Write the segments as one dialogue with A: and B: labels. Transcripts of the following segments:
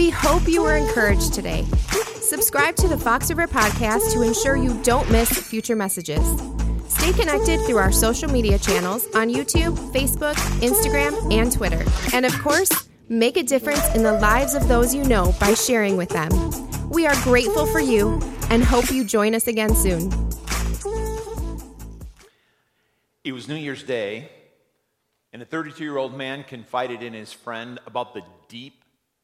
A: We hope you were encouraged today. Subscribe to the Fox River Podcast to ensure you don't miss future messages. Stay connected through our social media channels on YouTube, Facebook, Instagram, and Twitter. And of course, make a difference in the lives of those you know by sharing with them. We are grateful for you and hope you join us again soon.
B: It was New Year's Day, and a 32 year old man confided in his friend about the deep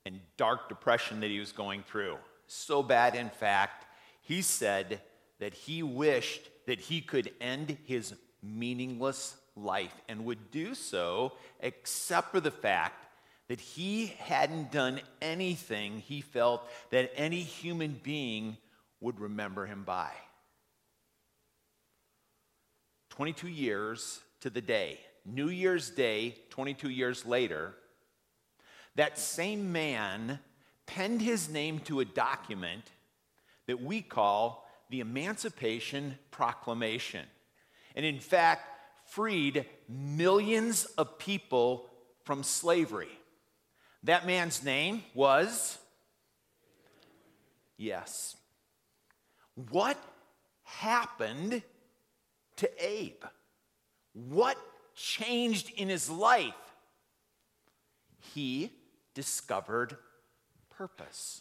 B: and dark depression that he was going through. So bad, in fact, he said that he wished that he could end his meaningless life and would do so except for the fact that he hadn't done anything he felt that any human being would remember him by. 22 years to the day, New Year's Day, 22 years later, that same man penned his name to a document that we call the Emancipation Proclamation. And in fact, freed millions of people from slavery. That man's name was? Yes. What happened to Abe? What changed in his life? He discovered purpose.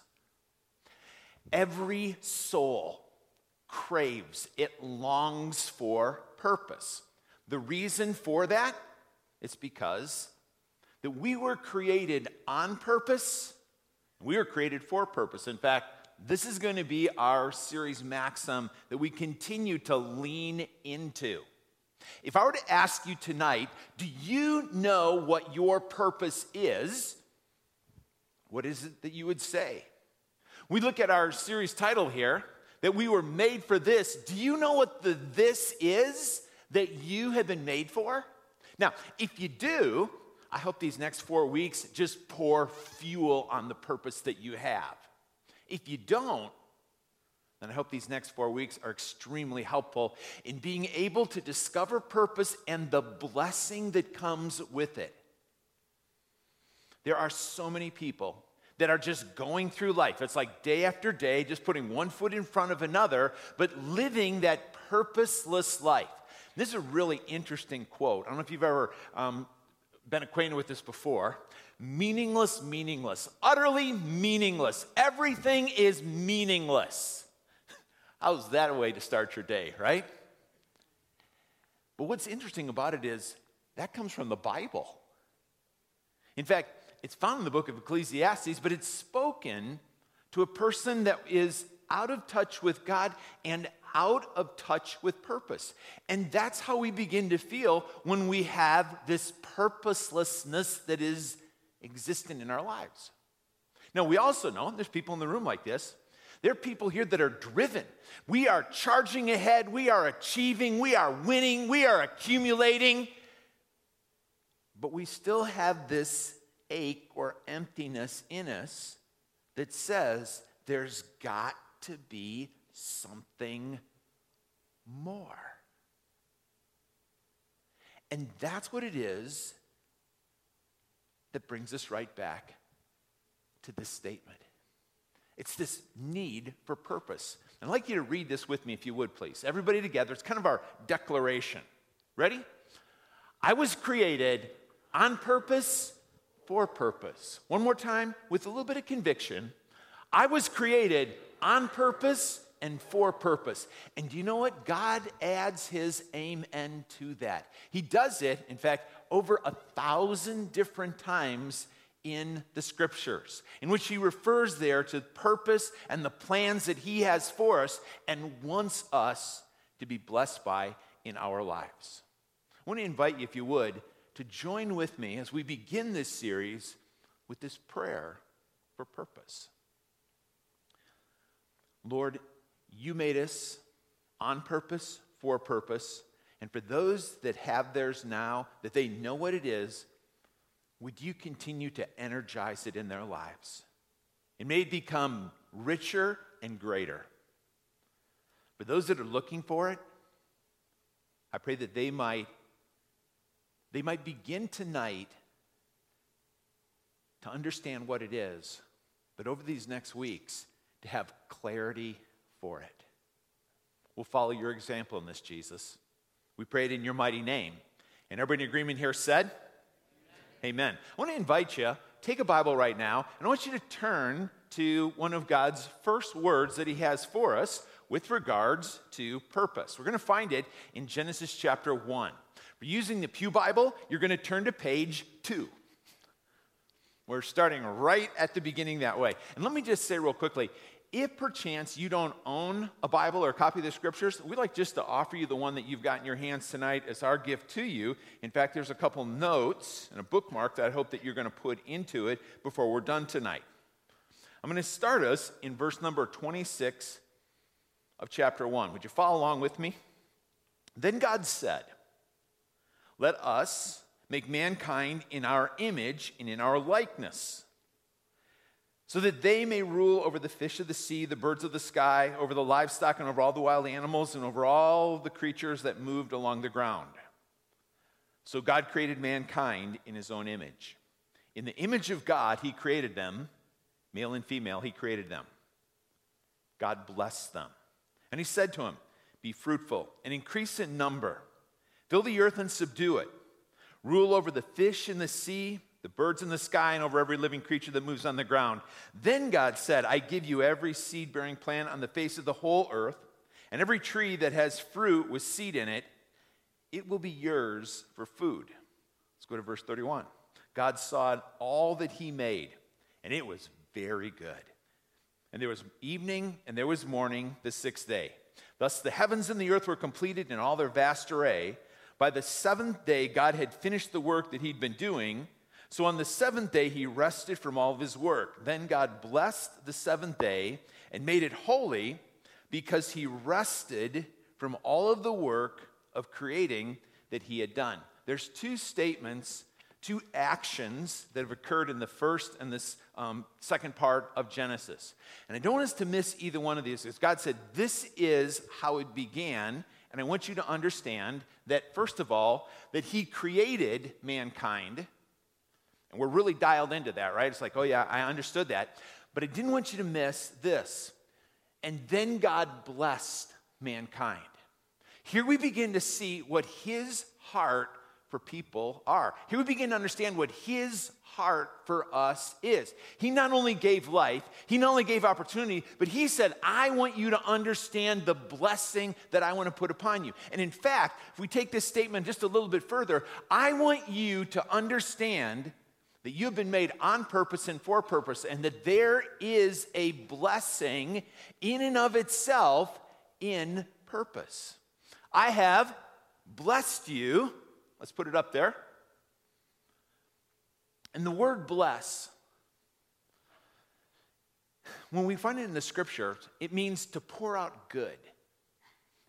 B: Every soul craves, it longs for purpose. The reason for that is because that we were created on purpose, we were created for purpose. In fact, this is going to be our series maxim that we continue to lean into. If I were to ask you tonight, do you know what your purpose is? What is it that you would say? We look at our series title here that we were made for this. Do you know what the this is that you have been made for? Now, if you do, I hope these next four weeks just pour fuel on the purpose that you have. If you don't, then I hope these next four weeks are extremely helpful in being able to discover purpose and the blessing that comes with it. There are so many people that are just going through life. It's like day after day, just putting one foot in front of another, but living that purposeless life. This is a really interesting quote. I don't know if you've ever um, been acquainted with this before. Meaningless, meaningless, utterly meaningless. Everything is meaningless. How's that a way to start your day, right? But what's interesting about it is that comes from the Bible. In fact, it's found in the book of Ecclesiastes, but it's spoken to a person that is out of touch with God and out of touch with purpose. And that's how we begin to feel when we have this purposelessness that is existent in our lives. Now, we also know, there's people in the room like this, there are people here that are driven. We are charging ahead, we are achieving, we are winning, we are accumulating. But we still have this ache or emptiness in us that says there's got to be something more. And that's what it is that brings us right back to this statement. It's this need for purpose. I'd like you to read this with me, if you would, please. Everybody together. It's kind of our declaration. Ready? I was created on purpose for purpose. One more time, with a little bit of conviction. I was created on purpose and for purpose. And do you know what? God adds his amen to that. He does it, in fact, over a thousand different times in the scriptures, in which he refers there to purpose and the plans that he has for us and wants us to be blessed by in our lives. I want to invite you, if you would, to join with me as we begin this series with this prayer for purpose. Lord, you made us on purpose, for purpose, and for those that have theirs now, that they know what it is, would you continue to energize it in their lives? It may become richer and greater. For those that are looking for it, I pray that they might they might begin tonight to understand what it is but over these next weeks, to have clarity for it. We'll follow your example in this, Jesus. We prayed in your mighty name. And everybody in agreement here said, Amen. Amen. I want to invite you, take a Bible right now, and I want you to turn to one of God's first words that He has for us with regards to purpose. We're going to find it in Genesis chapter 1. Using the Pew Bible, you're going to turn to page 2. We're starting right at the beginning that way. And let me just say real quickly if perchance you don't own a Bible or a copy of the scriptures, we'd like just to offer you the one that you've got in your hands tonight as our gift to you. In fact, there's a couple notes and a bookmark that I hope that you're going to put into it before we're done tonight. I'm going to start us in verse number 26 of chapter 1. Would you follow along with me? Then God said, Let us make mankind in our image and in our likeness, so that they may rule over the fish of the sea, the birds of the sky, over the livestock, and over all the wild animals, and over all the creatures that moved along the ground. So God created mankind in his own image. In the image of God, he created them, male and female, he created them. God blessed them. And he said to him, Be fruitful and increase in number, fill the earth and subdue it rule over the fish in the sea, the birds in the sky, and over every living creature that moves on the ground. Then God said, I give you every seed bearing plant on the face of the whole earth, and every tree that has fruit with seed in it. It will be yours for food. Let's go to verse 31. God saw all that he made, and it was very good. And there was evening and there was morning the sixth day. Thus the heavens and the earth were completed in all their vast array. By the seventh day, God had finished the work that he'd been doing. So on the seventh day, he rested from all of his work. Then God blessed the seventh day and made it holy because he rested from all of the work of creating that he had done. There's two statements, two actions that have occurred in the first and this um, second part of Genesis. And I don't want us to miss either one of these because God said, This is how it began. And I want you to understand that, first of all, that He created mankind. And we're really dialed into that, right? It's like, oh, yeah, I understood that. But I didn't want you to miss this. And then God blessed mankind. Here we begin to see what His heart for people are. Here we begin to understand what His heart for us is. He not only gave life, He not only gave opportunity, but He said, I want you to understand the blessing that I want to put upon you. And in fact, if we take this statement just a little bit further, I want you to understand that you have been made on purpose and for purpose, and that there is a blessing in and of itself in purpose. I have blessed you. Let's put it up there. And the word bless, when we find it in the scripture, it means to pour out good.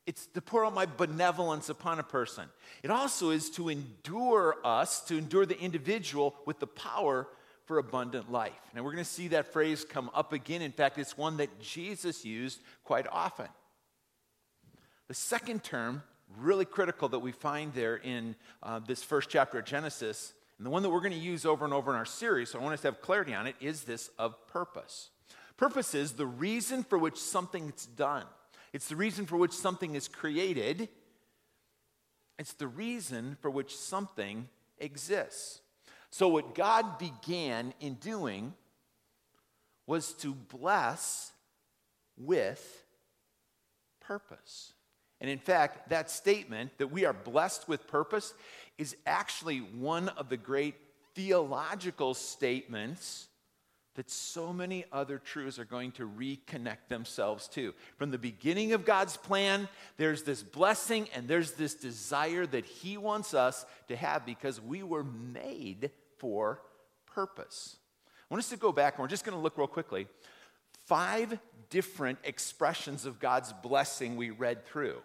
B: It's to pour out my benevolence upon a person. It also is to endure us, to endure the individual with the power for abundant life. Now, we're going to see that phrase come up again. In fact, it's one that Jesus used quite often. The second term, really critical that we find there in uh, this first chapter of Genesis, and the one that we're going to use over and over in our series, so I want us to have clarity on it, is this of purpose. Purpose is the reason for which something is done, it's the reason for which something is created, it's the reason for which something exists. So, what God began in doing was to bless with purpose. And in fact, that statement that we are blessed with purpose is actually one of the great theological statements that so many other truths are going to reconnect themselves to. From the beginning of God's plan, there's this blessing and there's this desire that He wants us to have because we were made for purpose. I want us to go back and we're just going to look real quickly. Five different expressions of God's blessing we read through.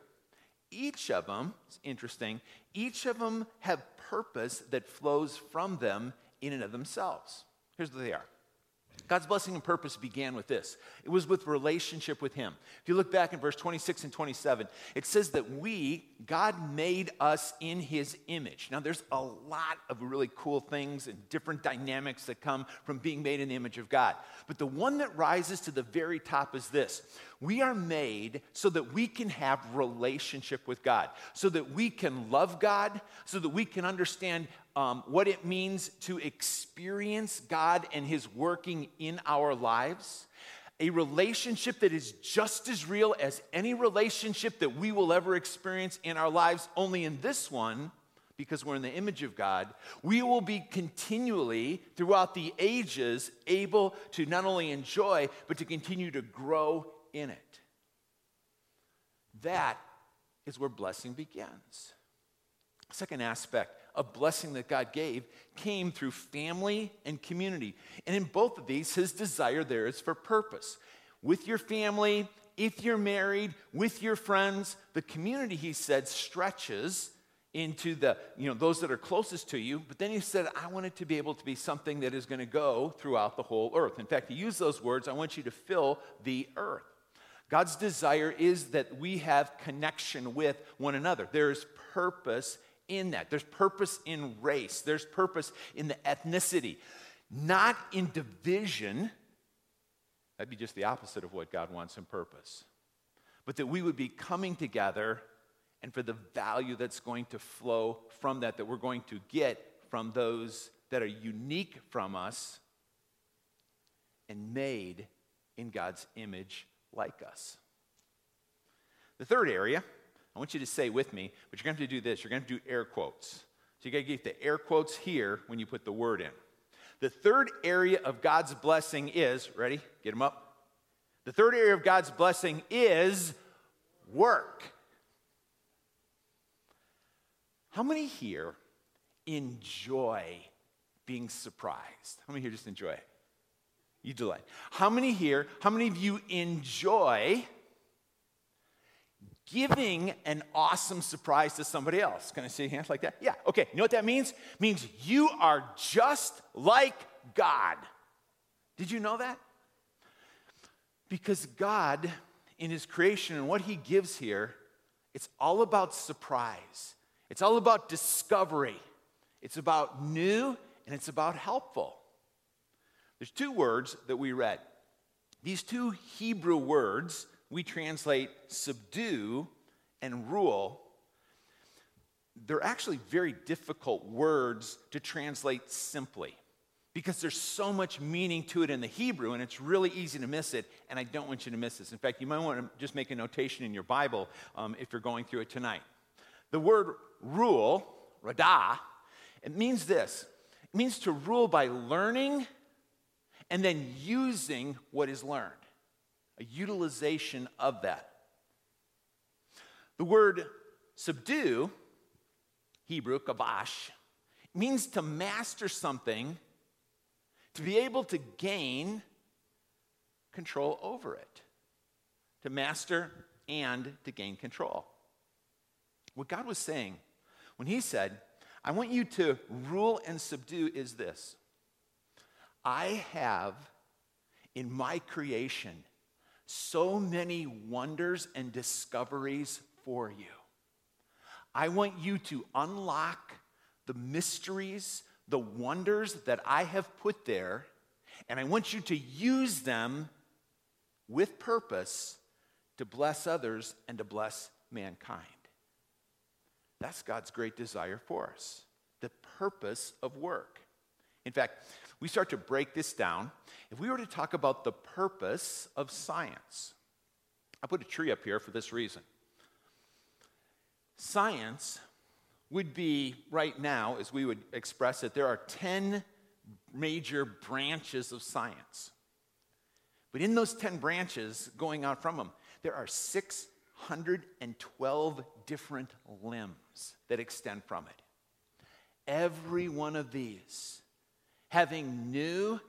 B: Each of them, it's interesting, each of them have purpose that flows from them in and of themselves. Here's what they are God's blessing and purpose began with this it was with relationship with Him. If you look back in verse 26 and 27, it says that we, God made us in His image. Now, there's a lot of really cool things and different dynamics that come from being made in the image of God. But the one that rises to the very top is this we are made so that we can have relationship with God, so that we can love God, so that we can understand um, what it means to experience God and His working in our lives. A relationship that is just as real as any relationship that we will ever experience in our lives, only in this one, because we're in the image of God, we will be continually, throughout the ages, able to not only enjoy, but to continue to grow in it. That is where blessing begins. Second aspect of blessing that God gave came through family and community. And in both of these, his desire there is for purpose. With your family, if you're married, with your friends, the community, he said, stretches into the, you know, those that are closest to you. But then he said, I want it to be able to be something that is going to go throughout the whole earth. In fact, he used those words, I want you to fill the earth. God's desire is that we have connection with one another. There's purpose in that. There's purpose in race, there's purpose in the ethnicity, not in division. That'd be just the opposite of what God wants in purpose. But that we would be coming together and for the value that's going to flow from that, that we're going to get from those that are unique from us and made in God's image like us. The third area, I want you to say with me, but you're going to have to do this. You're going to, to do air quotes. So you got to get the air quotes here when you put the word in. The third area of God's blessing is, ready? Get them up. The third area of God's blessing is work. How many here enjoy being surprised? How many here just enjoy it? You delight. How many here, how many of you enjoy giving an awesome surprise to somebody else? Can I see hands like that? Yeah, okay. You know what that means? It means you are just like God. Did you know that? Because God, in His creation and what He gives here, it's all about surprise. It's all about discovery. It's about new and it's about helpful. There's two words that we read. These two Hebrew words we translate subdue and rule. They're actually very difficult words to translate simply because there's so much meaning to it in the Hebrew, and it's really easy to miss it, and I don't want you to miss this. In fact, you might want to just make a notation in your Bible um, if you're going through it tonight. The word rule, radah, it means this it means to rule by learning and then using what is learned, a utilization of that. The word subdue, Hebrew, kavash, means to master something, to be able to gain control over it, to master and to gain control. What God was saying when He said, I want you to rule and subdue, is this I have in my creation so many wonders and discoveries for you. I want you to unlock the mysteries, the wonders that I have put there, and I want you to use them with purpose to bless others and to bless mankind. That's God's great desire for us the purpose of work. In fact, we start to break this down. If we were to talk about the purpose of science, I put a tree up here for this reason. Science would be, right now, as we would express it, there are 10 major branches of science. But in those 10 branches going out from them, there are 612 different limbs that extend from it. Every one of these having new,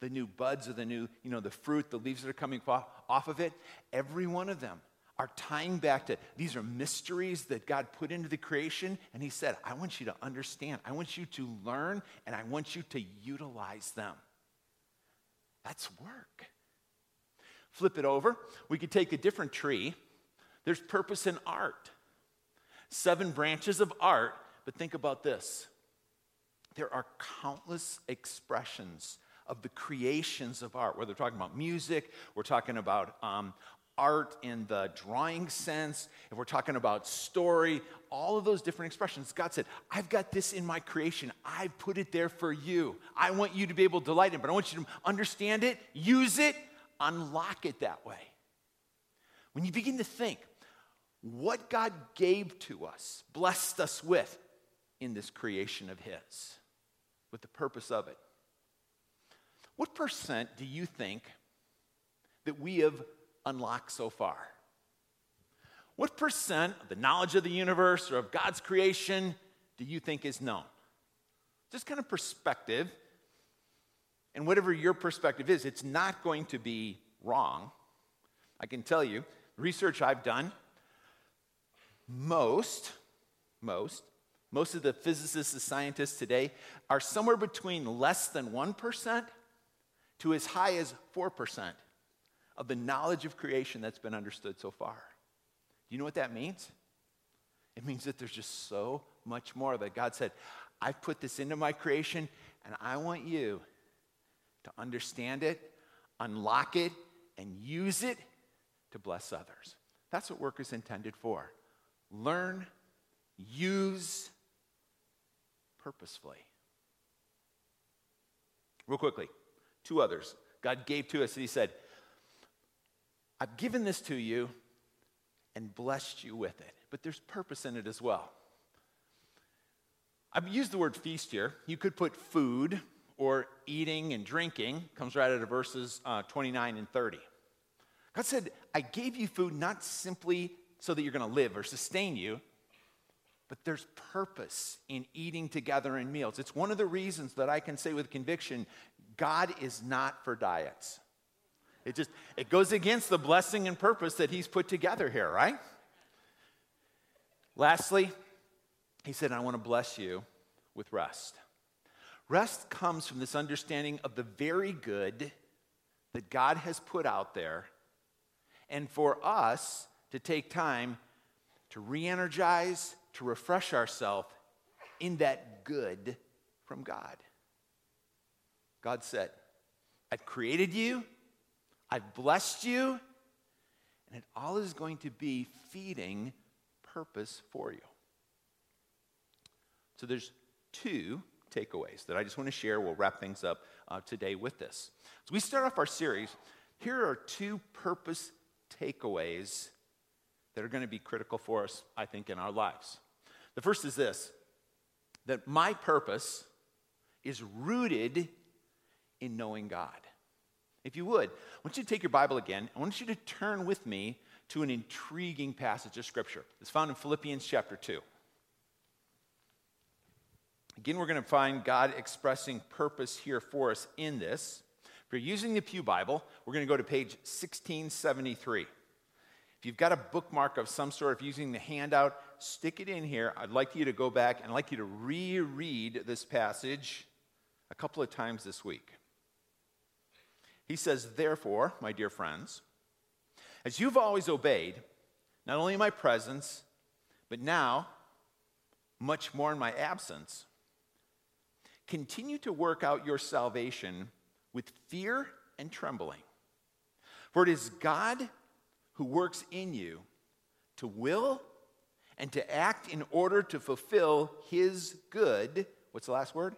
B: the new buds or the new, you know, the fruit, the leaves that are coming off of it, every one of them are tying back to these are mysteries that God put into the creation. And He said, I want you to understand, I want you to learn, and I want you to utilize them. That's work. Flip it over. We could take a different tree. There's purpose in art. Seven branches of art, but think about this there are countless expressions of the creations of art, whether we're talking about music, we're talking about um, art in the drawing sense, if we're talking about story, all of those different expressions. God said, I've got this in my creation. I've put it there for you. I want you to be able to delight in it, but I want you to understand it, use it, unlock it that way. When you begin to think what God gave to us, blessed us with in this creation of His, with the purpose of it, what percent do you think that we have unlocked so far? What percent of the knowledge of the universe or of God's creation do you think is known? Just kind of perspective. And whatever your perspective is, it's not going to be wrong. I can tell you, research I've done, most, most, most of the physicists and scientists today are somewhere between less than 1% to as high as 4% of the knowledge of creation that's been understood so far. Do you know what that means? It means that there's just so much more that God said, I've put this into my creation, and I want you to understand it, unlock it, and use it to bless others. That's what work is intended for. Learn, use purposefully. Real quickly, two others God gave to us, and He said, I've given this to you and blessed you with it, but there's purpose in it as well. I've used the word feast here. You could put food or eating and drinking, comes right out of verses uh, 29 and 30. God said, I gave you food not simply so that you're going to live or sustain you, but there's purpose in eating together in meals. It's one of the reasons that I can say with conviction God is not for diets. It just it goes against the blessing and purpose that he's put together here, right? Lastly, he said, I want to bless you with rest. Rest comes from this understanding of the very good that God has put out there, and for us to take time to re energize, to refresh ourselves in that good from God. God said, I've created you, I've blessed you, and it all is going to be feeding purpose for you. So there's two takeaways that I just want to share. We'll wrap things up uh, today with this. As we start off our series, here are two purpose takeaways that are going to be critical for us, I think, in our lives. The first is this that my purpose is rooted in knowing God. If you would, I want you to take your Bible again. I want you to turn with me to an intriguing passage of Scripture. It's found in Philippians chapter 2. Again, we're going to find God expressing purpose here for us in this. If you're using the Pew Bible, we're going to go to page 1673. If you've got a bookmark of some sort, if using the handout, stick it in here. I'd like you to go back and I'd like you to reread this passage a couple of times this week. He says, Therefore, my dear friends, as you've always obeyed, not only in my presence, but now, much more in my absence, continue to work out your salvation with fear and trembling. For it is God who works in you to will and to act in order to fulfill his good. What's the last word?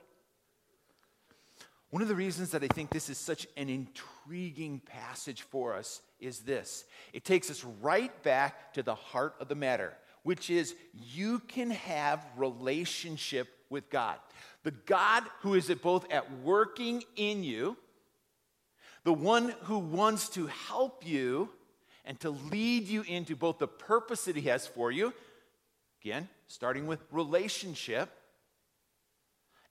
B: One of the reasons that I think this is such an intriguing passage for us is this it takes us right back to the heart of the matter, which is you can have relationship with God. The God who is at both at working in you, the one who wants to help you and to lead you into both the purpose that he has for you, again, starting with relationship,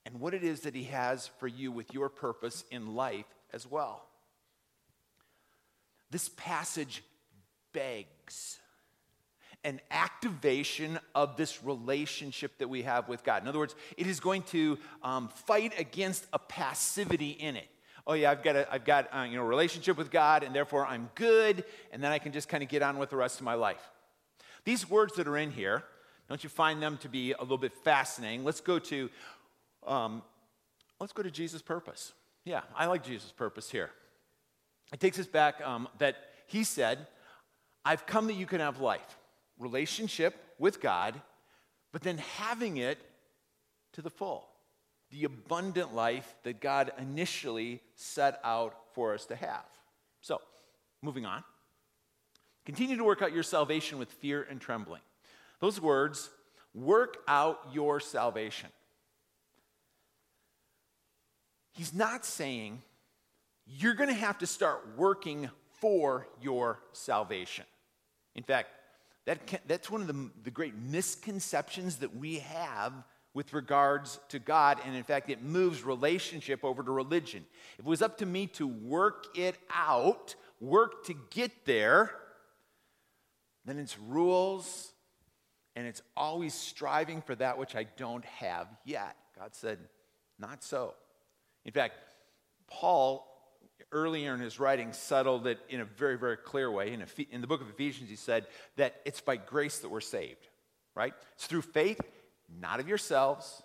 B: and what it is that He has for you with your purpose in life as well. This passage begs an activation of this relationship that we have with God. In other words, it is going to um, fight against a passivity in it. Oh yeah, I've got a, I've got uh, you know a relationship with God, and therefore I'm good, and then I can just kind of get on with the rest of my life. These words that are in here, don't you find them to be a little bit fascinating? Let's go to um, let's go to Jesus' purpose. Yeah, I like Jesus' purpose here. It takes us back um, that he said, I've come that you can have life, relationship with God, but then having it to the full. The abundant life that God initially set out for us to have. So, moving on. Continue to work out your salvation with fear and trembling. Those words, work out your salvation. He's not saying you're going to have to start working for your salvation. In fact, that can, that's one of the, the great misconceptions that we have with regards to God. And in fact, it moves relationship over to religion. If it was up to me to work it out, work to get there, then it's rules and it's always striving for that which I don't have yet. God said, not so. In fact, Paul, earlier in his writing, settled it in a very, very clear way. In, in the book of Ephesians, he said that it's by grace that we're saved, right? It's through faith, not of yourselves.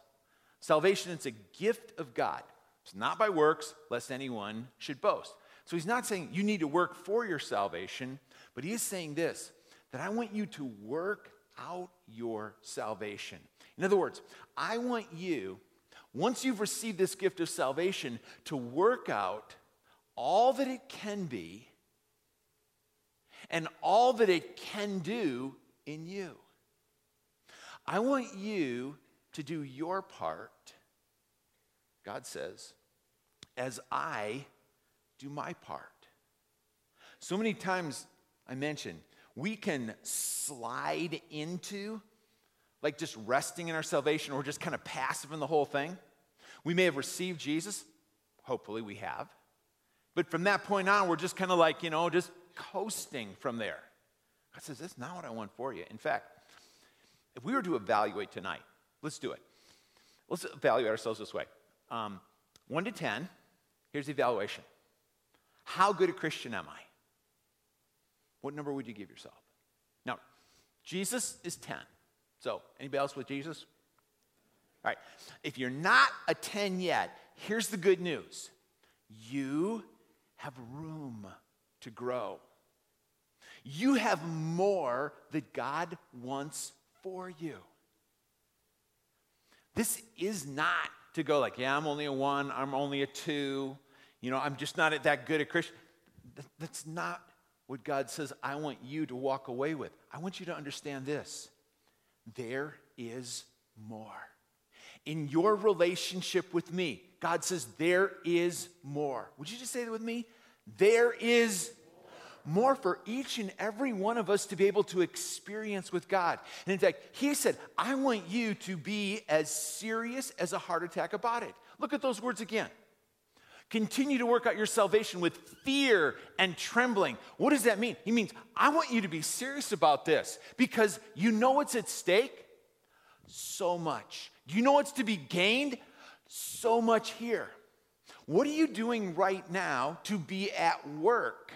B: Salvation is a gift of God. It's not by works, lest anyone should boast. So he's not saying you need to work for your salvation, but he is saying this that I want you to work out your salvation. In other words, I want you once you've received this gift of salvation, to work out all that it can be and all that it can do in you. I want you to do your part, God says, as I do my part. So many times I mentioned, we can slide into like just resting in our salvation or just kind of passive in the whole thing. We may have received Jesus, hopefully we have. But from that point on, we're just kind of like, you know, just coasting from there. God says, That's not what I want for you. In fact, if we were to evaluate tonight, let's do it. Let's evaluate ourselves this way um, 1 to 10, here's the evaluation. How good a Christian am I? What number would you give yourself? Now, Jesus is 10. So, anybody else with Jesus? All right. If you're not a 10 yet, here's the good news you have room to grow. You have more that God wants for you. This is not to go like, yeah, I'm only a one, I'm only a two, you know, I'm just not that good a Christian. That's not what God says I want you to walk away with. I want you to understand this there is more in your relationship with me. God says, There is more. Would you just say that with me? There is more for each and every one of us to be able to experience with God. And in fact, He said, I want you to be as serious as a heart attack about it. Look at those words again. Continue to work out your salvation with fear and trembling. What does that mean? He means, I want you to be serious about this because you know what's at stake? So much. Do you know what's to be gained? So much here. What are you doing right now to be at work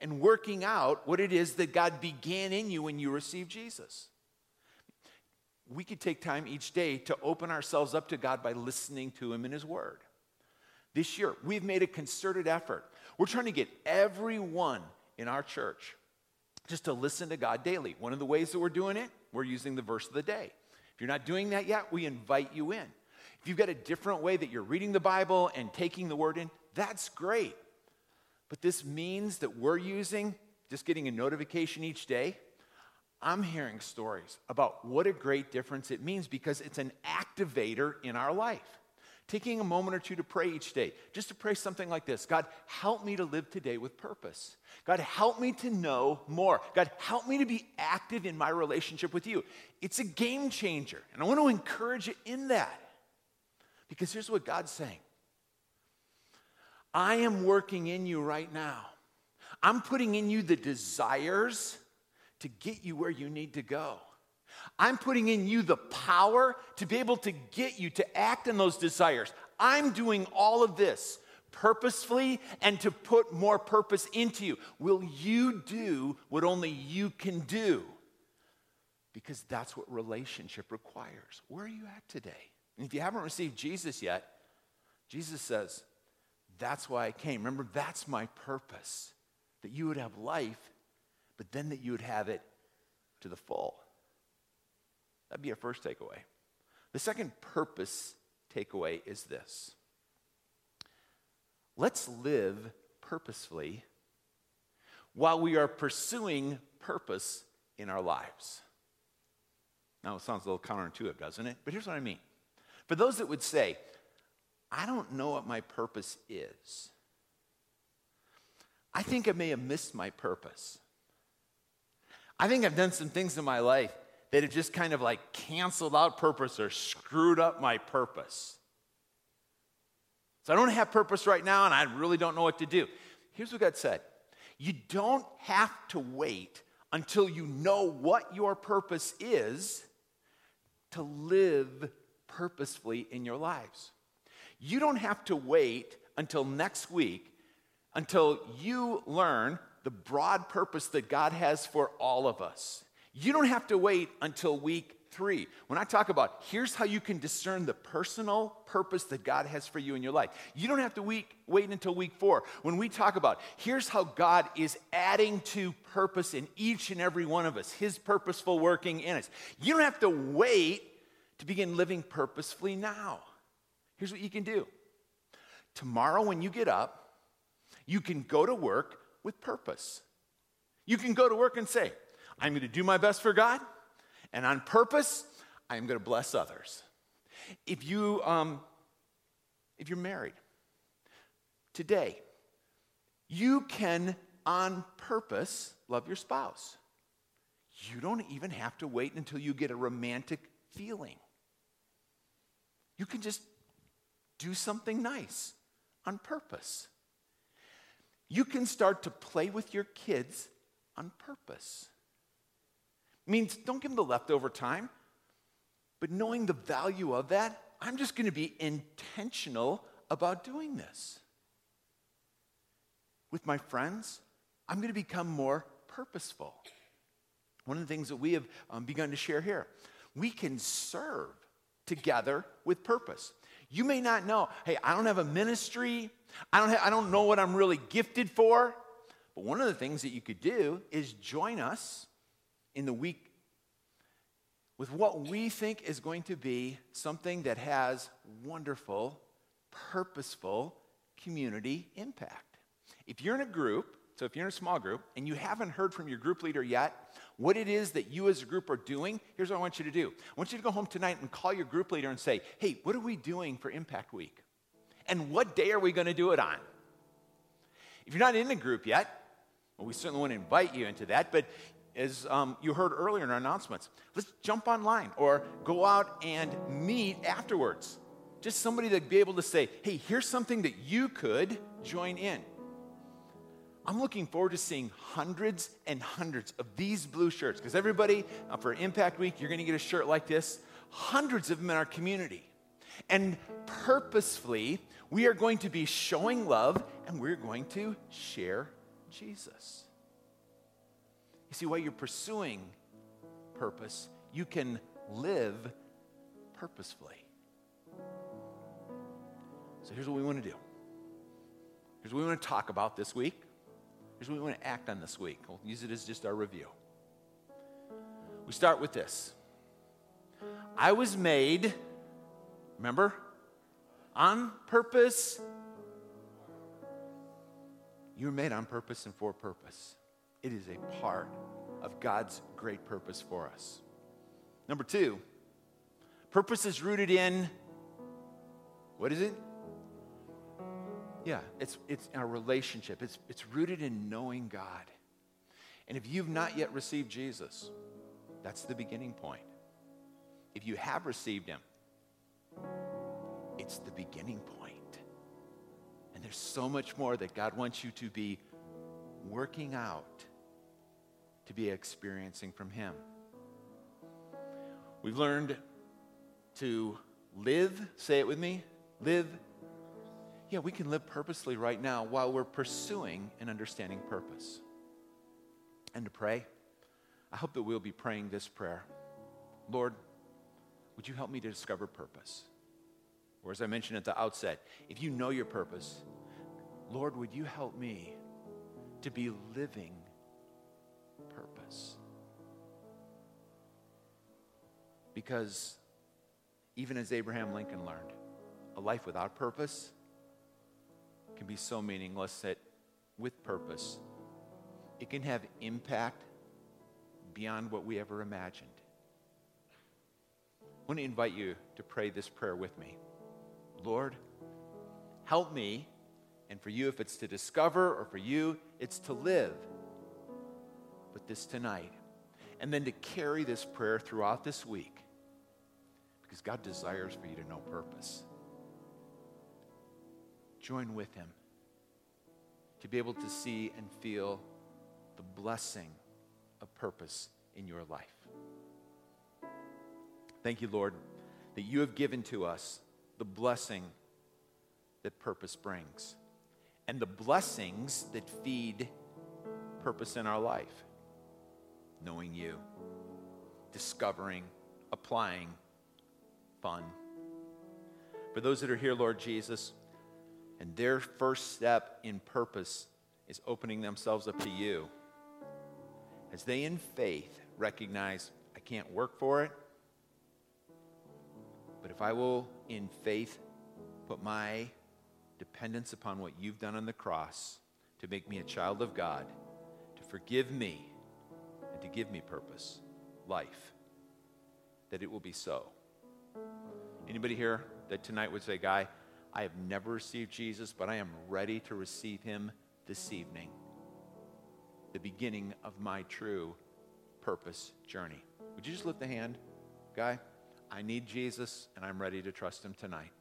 B: and working out what it is that God began in you when you received Jesus? We could take time each day to open ourselves up to God by listening to Him in His Word. This year, we've made a concerted effort. We're trying to get everyone in our church just to listen to God daily. One of the ways that we're doing it, we're using the verse of the day. If you're not doing that yet, we invite you in. If you've got a different way that you're reading the Bible and taking the word in, that's great. But this means that we're using just getting a notification each day. I'm hearing stories about what a great difference it means because it's an activator in our life. Taking a moment or two to pray each day, just to pray something like this God, help me to live today with purpose. God, help me to know more. God, help me to be active in my relationship with you. It's a game changer. And I want to encourage you in that. Because here's what God's saying I am working in you right now. I'm putting in you the desires to get you where you need to go. I'm putting in you the power to be able to get you to act on those desires. I'm doing all of this purposefully and to put more purpose into you? Will you do what only you can do? Because that's what relationship requires. Where are you at today? And if you haven't received Jesus yet, Jesus says, That's why I came. Remember, that's my purpose that you would have life, but then that you would have it to the full. That'd be our first takeaway. The second purpose takeaway is this let's live purposefully while we are pursuing purpose in our lives. Now, it sounds a little counterintuitive, doesn't it? But here's what I mean. For those that would say, I don't know what my purpose is, I think I may have missed my purpose. I think I've done some things in my life that have just kind of like canceled out purpose or screwed up my purpose. So I don't have purpose right now and I really don't know what to do. Here's what God said You don't have to wait until you know what your purpose is to live purposefully in your lives. You don't have to wait until next week until you learn the broad purpose that God has for all of us. You don't have to wait until week three. When I talk about here's how you can discern the personal purpose that God has for you in your life, you don't have to week, wait until week four. When we talk about here's how God is adding to purpose in each and every one of us, His purposeful working in us, you don't have to wait to begin living purposefully now. Here's what you can do tomorrow, when you get up, you can go to work with purpose. You can go to work and say, I'm going to do my best for God, and on purpose, I'm going to bless others. If you um, if you're married today, you can on purpose love your spouse. You don't even have to wait until you get a romantic feeling. You can just do something nice on purpose. You can start to play with your kids on purpose means don't give them the leftover time, but knowing the value of that, I'm just going to be intentional about doing this. With my friends, I'm going to become more purposeful. One of the things that we have um, begun to share here, we can serve together with purpose. You may not know, hey, I don't have a ministry, I don't, have, I don't know what I'm really gifted for, but one of the things that you could do is join us in the week with what we think is going to be something that has wonderful, purposeful community impact. If you're in a group, so if you're in a small group and you haven't heard from your group leader yet what it is that you as a group are doing, here's what I want you to do. I want you to go home tonight and call your group leader and say, hey, what are we doing for Impact Week? And what day are we going to do it on? If you're not in a group yet, well, we certainly want to invite you into that, but as um, you heard earlier in our announcements, let's jump online or go out and meet afterwards. Just somebody to be able to say, hey, here's something that you could join in. I'm looking forward to seeing hundreds and hundreds of these blue shirts because everybody uh, for Impact Week, you're going to get a shirt like this. Hundreds of them in our community. And purposefully, we are going to be showing love and we're going to share Jesus. You see, while you're pursuing purpose, you can live purposefully. So here's what we want to do. Here's what we want to talk about this week. Here's what we want to act on this week. We'll use it as just our review. We start with this I was made, remember, on purpose. You were made on purpose and for purpose. It is a part of God's great purpose for us. Number two, purpose is rooted in what is it? Yeah, it's, it's our relationship. It's, it's rooted in knowing God. And if you've not yet received Jesus, that's the beginning point. If you have received Him, it's the beginning point. And there's so much more that God wants you to be working out to be experiencing from Him. We've learned to live, say it with me, live. Yeah, we can live purposely right now while we're pursuing and understanding purpose. And to pray, I hope that we'll be praying this prayer Lord, would you help me to discover purpose? Or as I mentioned at the outset, if you know your purpose, Lord, would you help me to be living purpose? Because even as Abraham Lincoln learned, a life without purpose can be so meaningless that with purpose, it can have impact beyond what we ever imagined. I want to invite you to pray this prayer with me. Lord, help me, and for you, if it's to discover, or for you, it's to live. But this tonight, and then to carry this prayer throughout this week, because God desires for you to know purpose join with him to be able to see and feel the blessing of purpose in your life. Thank you, Lord, that you have given to us the blessing that purpose brings and the blessings that feed purpose in our life. Knowing you, discovering, applying, fun. For those that are here, Lord Jesus, and their first step in purpose is opening themselves up to you. As they, in faith, recognize, I can't work for it, but if I will, in faith, put my dependence upon what you've done on the cross to make me a child of God, to forgive me, and to give me purpose, life, that it will be so. Anybody here that tonight would say, Guy, I have never received Jesus, but I am ready to receive him this evening. The beginning of my true purpose journey. Would you just lift the hand, guy? I need Jesus and I'm ready to trust him tonight.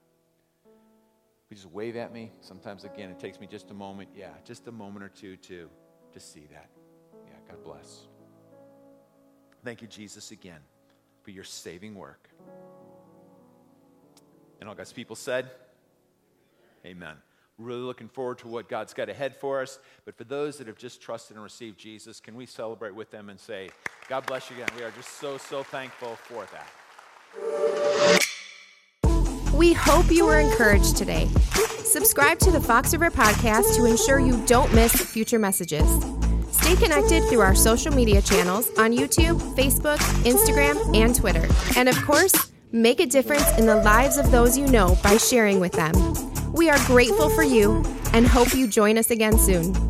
B: Would you just wave at me? Sometimes, again, it takes me just a moment. Yeah, just a moment or two to, to see that. Yeah, God bless. Thank you, Jesus, again, for your saving work. And all God's people said, Amen. Really looking forward to what God's got ahead for us. But for those that have just trusted and received Jesus, can we celebrate with them and say, God bless you again? We are just so, so thankful for that.
A: We hope you were encouraged today. Subscribe to the Fox River Podcast to ensure you don't miss future messages. Stay connected through our social media channels on YouTube, Facebook, Instagram, and Twitter. And of course, make a difference in the lives of those you know by sharing with them. We are grateful for you and hope you join us again soon.